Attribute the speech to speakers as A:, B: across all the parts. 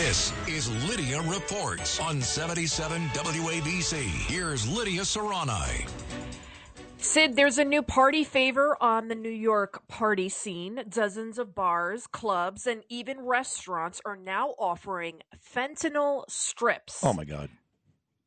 A: This is Lidia Reports on 77 WABC. Here's Lidia Curanaj.
B: Sid, there's a new party favor on the New York party scene. Dozens of bars, clubs, and even restaurants are now offering fentanyl strips.
C: Oh my God.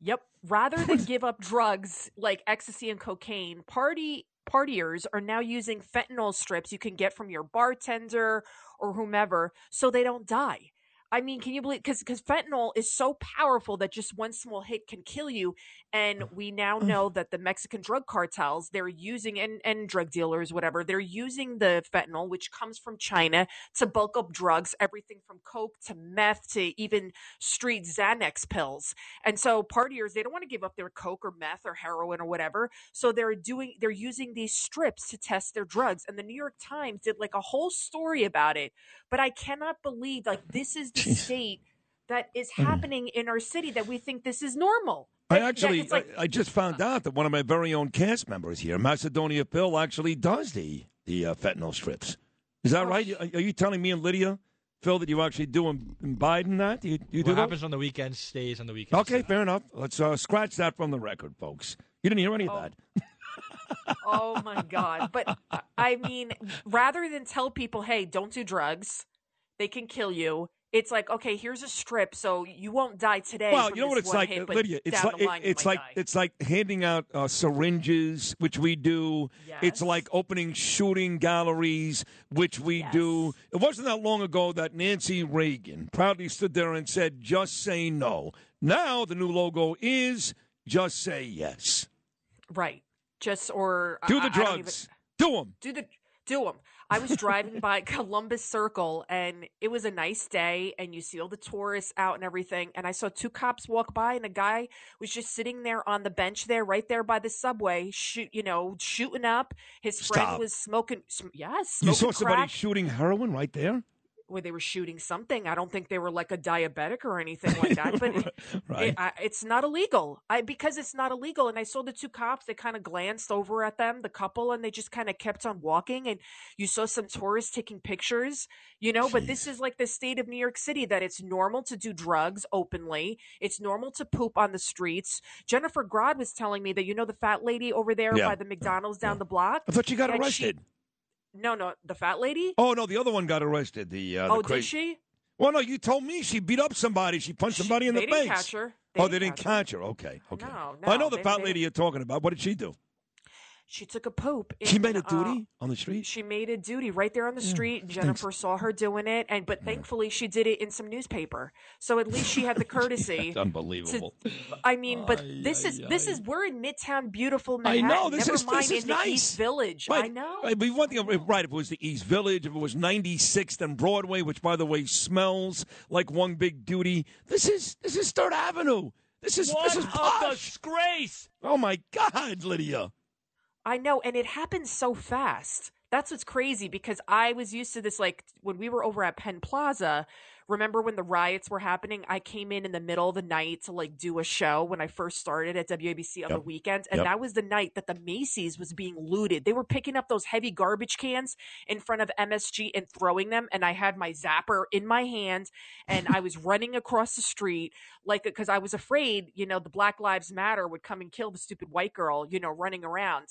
B: Yep. Rather than give up drugs like ecstasy and cocaine, party partiers are now using fentanyl strips you can get from your bartender or whomever so they don't die. I mean, can you believe? Because because fentanyl is so powerful that just one small hit can kill you, and mm. we now mm. know that the Mexican drug cartels they're using and and drug dealers whatever they're using the fentanyl, which comes from China, to bulk up drugs, everything from coke to meth to even street Xanax pills. And so partiers they don't want to give up their coke or meth or heroin or whatever, so they're doing they're using these strips to test their drugs. And the New York Times did like a whole story about it, but I cannot believe like this is the state that is
C: Mm.
B: happening in our city that we think this is normal.
C: I
B: That- that
C: actually,
B: it's like,
C: I, I just found out that one of my very own cast members here, Macedonia Phil, actually does the the uh, fentanyl strips. Is that
B: Oh,
C: right? Are, are you telling me and Lidia, Phil, that you actually do in, in Biden that? Do you, you do
D: What
C: that?
D: happens on the weekends stays on the weekends.
C: Okay, fair enough. Let's uh, scratch that from the record, folks. You didn't hear any of
B: Oh.
C: that.
B: oh my god! But uh, I mean, rather than tell people, "Hey, don't do drugs; they can kill you." It's like, okay, here's a strip, so you won't die today.
C: Well, you know what it's like,
B: hit,
C: Lidia. It's like it- it's like
B: die.
C: it's like handing out uh, syringes, which we do. It's like opening shooting galleries, which we
B: Yes.
C: do. It wasn't that long ago that Nancy Reagan proudly stood there and said, "Just say no." Now the new logo is "Just say yes."
B: right. Just or
C: Do the
B: I don't even-
C: drugs. Do them.
B: do the do them. I was driving by Columbus Circle and it was a nice day and you see all the tourists out and everything and I saw two cops walk by and a guy was just sitting there on the bench there right there by the subway shoot you know shooting up his friend
C: Stop.
B: was smoking sm- yes
C: You
B: smoking
C: saw somebody
B: crack
C: shooting heroin right there.
B: Where they were shooting something I don't think they were like a diabetic or anything like that but it,
C: right.
B: it, I, it's not illegal. I because it's not illegal, and I saw the two cops. They kind of glanced over at them, the couple, and they just kind of kept on walking. And you saw some tourists taking pictures, you know. But this is like the state of New York City that it's normal to do drugs openly. It's normal to poop on the streets. Jennifer Grod was telling me that you know the fat lady over there
C: Yeah.
B: by the McDonald's down the block.
C: I thought you got
B: that she-
C: arrested.
B: No, no, the fat lady.
C: Oh no, the other one got arrested. The uh,
B: oh,
C: the
B: did
C: crazy-
B: she?
C: Well, no, you told me she beat up somebody. She punched
B: She-
C: somebody in
B: they
C: the
B: didn't
C: face.
B: catch her.
C: oh, they didn't catch her. Okay, okay.
B: No, no,
C: I know the
B: they-
C: fat
B: they
C: lady you're talking about. What did she do?
B: She took a poop.
C: She made a
B: uh,
C: duty on the street.
B: She made a duty right there on the street. Jennifer saw her doing it, and but thankfully she did it in some newspaper. So at least she had the courtesy.
C: That's unbelievable.
B: I mean, but
C: Ay,
B: this is
C: ay,
B: this is we're in Midtown, beautiful
C: I know this
B: Never
C: is
B: mind
C: this is
B: in the
C: nice.
B: East Village.
C: Right.
B: I know.
C: Right, but one thing, if- right? If it was the East Village, if it was 96th and Broadway, which by the way smells like one big duty. This is this is Third Avenue. This is
D: What
C: this is
D: a
C: posh.
D: disgrace!
C: Oh my God, Lidia.
B: I know, and it happens so fast. That's what's crazy because I was used to this. Like when we were over at Penn Plaza, remember when the riots were happening? I came in in the middle of the night to like do a show when I first started at WABC on the
C: Yep.
B: weekends, and
C: Yep.
B: that was the night that the Macy's was being looted. They were picking up those heavy garbage cans in front of MSG and throwing them, and I had my zapper in my hand, and I was running across the street like because I was afraid, you know, the Black Lives Matter would come and kill the stupid white girl, you know, running around.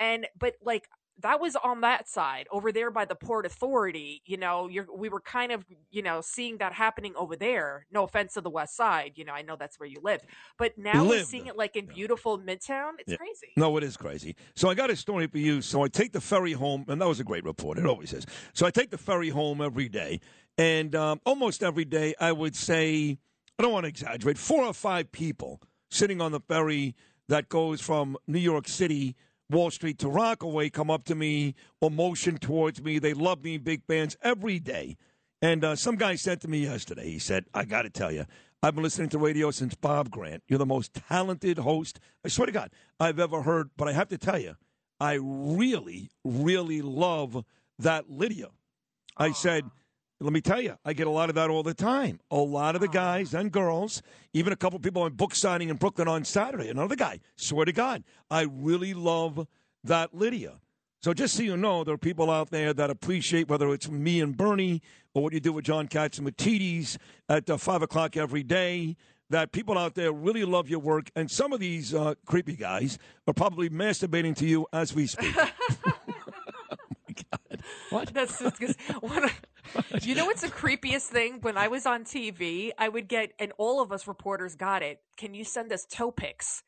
B: And but like that was on that side over there by the port authority you know you're we were kind of you know seeing that happening over there no offense to the west side you know i know that's where you live but now we're seeing it like in beautiful midtown it's
C: Yeah.
B: crazy
C: No, it is crazy. So I got a story for you. So I take the ferry home, and that was a great report. It always is. So I take the ferry home every day, and um, almost every day, I would say, I don't want to exaggerate, four or five people sitting on the ferry that goes from New York City, Wall Street to Rockaway come up to me or motion towards me. They love me, big fans every day. And uh, some guy said to me yesterday, he said, I got to tell you, I've been listening to radio since Bob Grant. You're the most talented host, I swear to God, I've ever heard. But I have to tell you, I really, really love that Lidia. I said, let me tell you, I get a lot of that all the time. A lot of the guys and girls, even a couple people on book signing in Brooklyn on Saturday. Another guy, swear to God, I really love that Lidia. So just so you know, there are people out there that appreciate whether it's me and Bernie or what you do with John Catsimatidis at uh, 5 o'clock every day. That people out there really love your work, and some of these uh, creepy guys are probably masturbating to you as we speak.
B: What? That's just 'cause you know what's the creepiest thing? When I was on TV, I would get, and all of us reporters got it. Can you send us toe pics?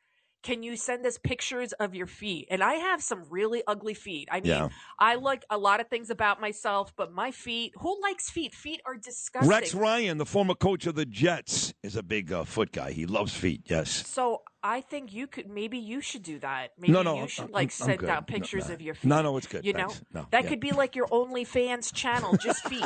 B: Can you send us pictures of your feet? And I have some really ugly feet. I mean,
C: Yeah.
B: I like a lot of things about myself, but my feet, who likes feet? Feet are disgusting.
C: Rex Ryan, the former coach of the Jets, is a big uh, foot guy. He loves feet. Yes.
B: So I think you could, maybe you should do that. Maybe
C: No, no,
B: you
C: I'm-
B: should
C: I'm-
B: like
C: I'm
B: send
C: good.
B: out pictures
C: no.
B: of your feet.
C: No, no, it's good.
B: You know,
C: Thanks. No,
B: that
C: yeah.
B: could be like your OnlyFans channel, just feet.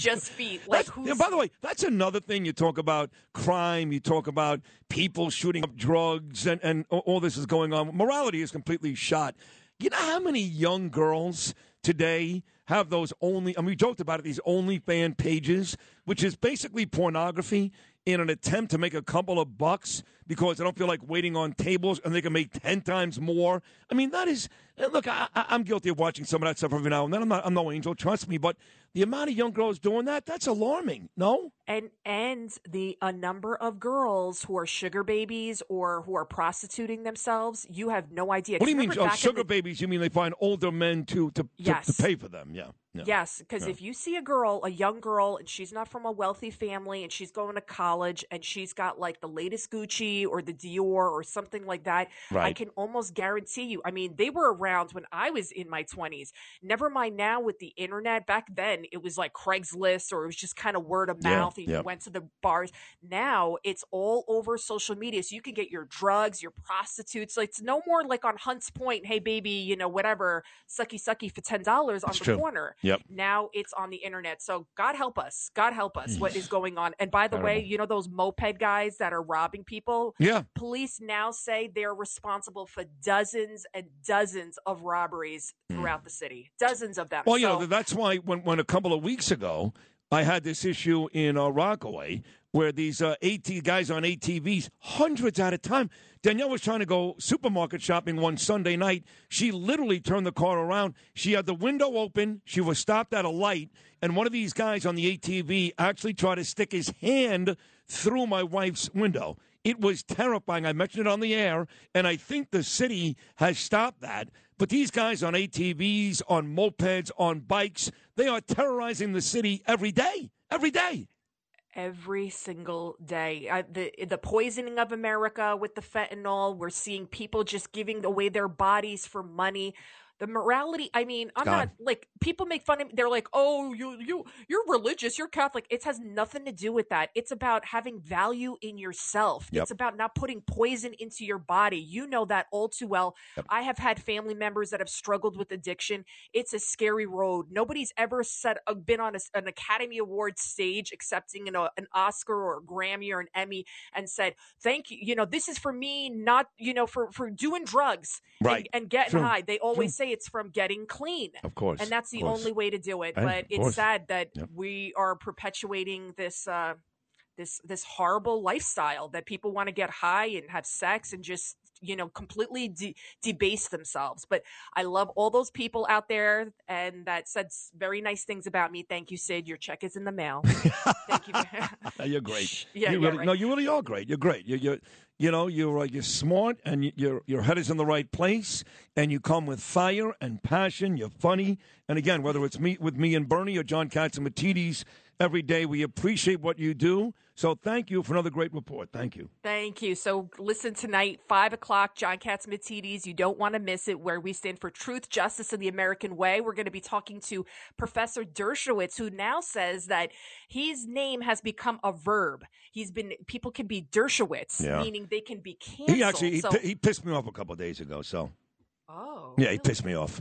B: Just feet. Like
C: That's-
B: who's
C: yeah, by the way, that's another thing. You talk about crime. You talk about people shooting up drugs, and, and all this is going on. Morality is completely shot. You know how many young girls today have those only? I mean, we joked about it. These OnlyFan pages, which is basically pornography in an attempt to make a couple of bucks because they don't feel like waiting on tables and they can make 10 times more. I mean, that is, uh, look, I, I- I'm guilty of watching some of that stuff every now and then. I'm, not, I'm no angel, trust me, but the amount of young girls doing that, that's alarming. No?
B: and and the a number of girls who are sugar babies or who are prostituting themselves, you have no idea.
C: What do you mean? Oh, sugar
B: the-
C: babies? You mean they find older men to, to, to,
B: Yes.
C: to pay for them? Yeah. Yeah.
B: Yes, because if you see a girl, a young girl, and she's not from a wealthy family, and she's going to college, and she's got like the latest Gucci or the Dior or something like that, I can almost guarantee you. I mean, they were around when I was in my twenties. Never mind now with the internet. Back then, it was like Craigslist, or it was just kind of word of
C: Yeah,
B: mouth. and
C: yeah.
B: You went to the bars. Now it's all over social media, so you can get your drugs, your prostitutes. Like it's no more like on Hunts Point. Hey, baby, you know whatever, sucky sucky for ten dollars on
C: That's
B: the
C: true.
B: corner
C: Yep.
B: now it's on the internet. So God help us. God help us. What is going on? And by the way, you know those moped guys that are robbing people?
C: Yeah.
B: Police now say they're responsible for dozens and dozens of robberies throughout the city. Dozens of them.
C: Hmm. Well, you
B: So-
C: know, that's why when, when a couple of weeks ago, I had this issue in uh, Rockaway where these uh, AT guys on ATVs, hundreds at a time. Danielle was trying to go supermarket shopping one Sunday night. She literally turned the car around. She had the window open. She was stopped at a light, and one of these guys on the ATV actually tried to stick his hand through my wife's window. It was terrifying. I mentioned it on the air, and I think the city has stopped that. But these guys on ATVs, on mopeds, on bikes, they are terrorizing the city every day. Every day.
B: every single day. The the poisoning of America with the fentanyl. We're seeing people just giving away their bodies for money. The morality. I mean, I'm
C: gone.
B: not like people make fun of. me. They're like, "Oh, you you you're religious. You're Catholic." It has nothing to do with that. It's about having value in yourself.
C: Yep.
B: It's about not putting poison into your body. You know that all too well.
C: Yep.
B: I have had family members that have struggled with addiction. It's a scary road. Nobody's ever said uh, been on a, an Academy Award stage accepting an, uh, an Oscar or a Grammy or an Emmy and said, "Thank you." You know, this is for me, not you know for for doing drugs
C: Right.
B: and, and getting
C: True.
B: high. They always say it's from getting clean.
C: Of course.
B: And that's the only way to do it.
C: Right,
B: but it's sad that
C: Yep.
B: we are perpetuating this uh this this horrible lifestyle that people want to get high and have sex and just you know completely de- debase themselves but i love all those people out there and that said very nice things about me thank you sid your check is in the mail thank you
C: You're great.
B: yeah,
C: you really,
B: right.
C: No, you really are great. You're great. You you you know you're uh, you're smart and you, your your head is in the right place and you come with fire and passion. You're funny and again whether it's me with me and Bernie or John Catsimatidis every day we appreciate what you do. So thank you for another great report. Thank you.
B: Thank you. So listen tonight, five o'clock, John Catsimatidis. You don't want to miss it, where we stand for truth, justice, and the American way. We're going to be talking to Professor Dershowitz, who now says that his name has become a verb. He's been people can be Dershowitz,
C: Yeah.
B: meaning they can be canceled.
C: He actually he,
B: so,
C: pi- he pissed me off a couple of days ago. So
B: oh,
C: yeah, he pissed me off.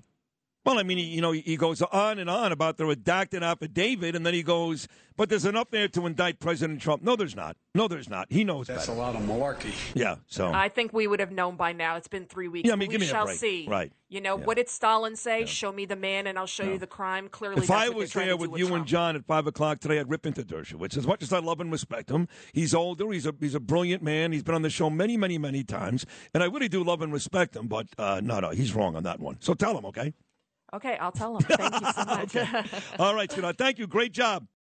C: Well, I mean, he, you know, he goes on and on about the redacted affidavit, and then he goes, "But there's enough there to indict President Trump." No, there's not. No, there's not. He knows
E: That's
C: better.
E: a lot of malarkey.
C: Yeah. So
B: I think we would have known by now. It's been three weeks.
C: Yeah, I mean,
B: but
C: give
B: we
C: me a
B: shall
C: break.
B: see.
C: Right.
B: You know,
C: Yeah.
B: what did Stalin say? Show me the man and I'll show you the crime. Clearly,
C: if
B: that's
C: I was there
B: to do
C: with you and John at five o'clock today, I'd rip into Dershowitz. As much as I love and respect him, he's older. He's a he's a brilliant man. He's been on the show many, many, many times, and I really do love and respect him. But uh, no, no, he's wrong on that one. So tell him, okay?
B: Okay, I'll tell them. Thank you so much.
C: All right, sweetheart. Thank you. Great job.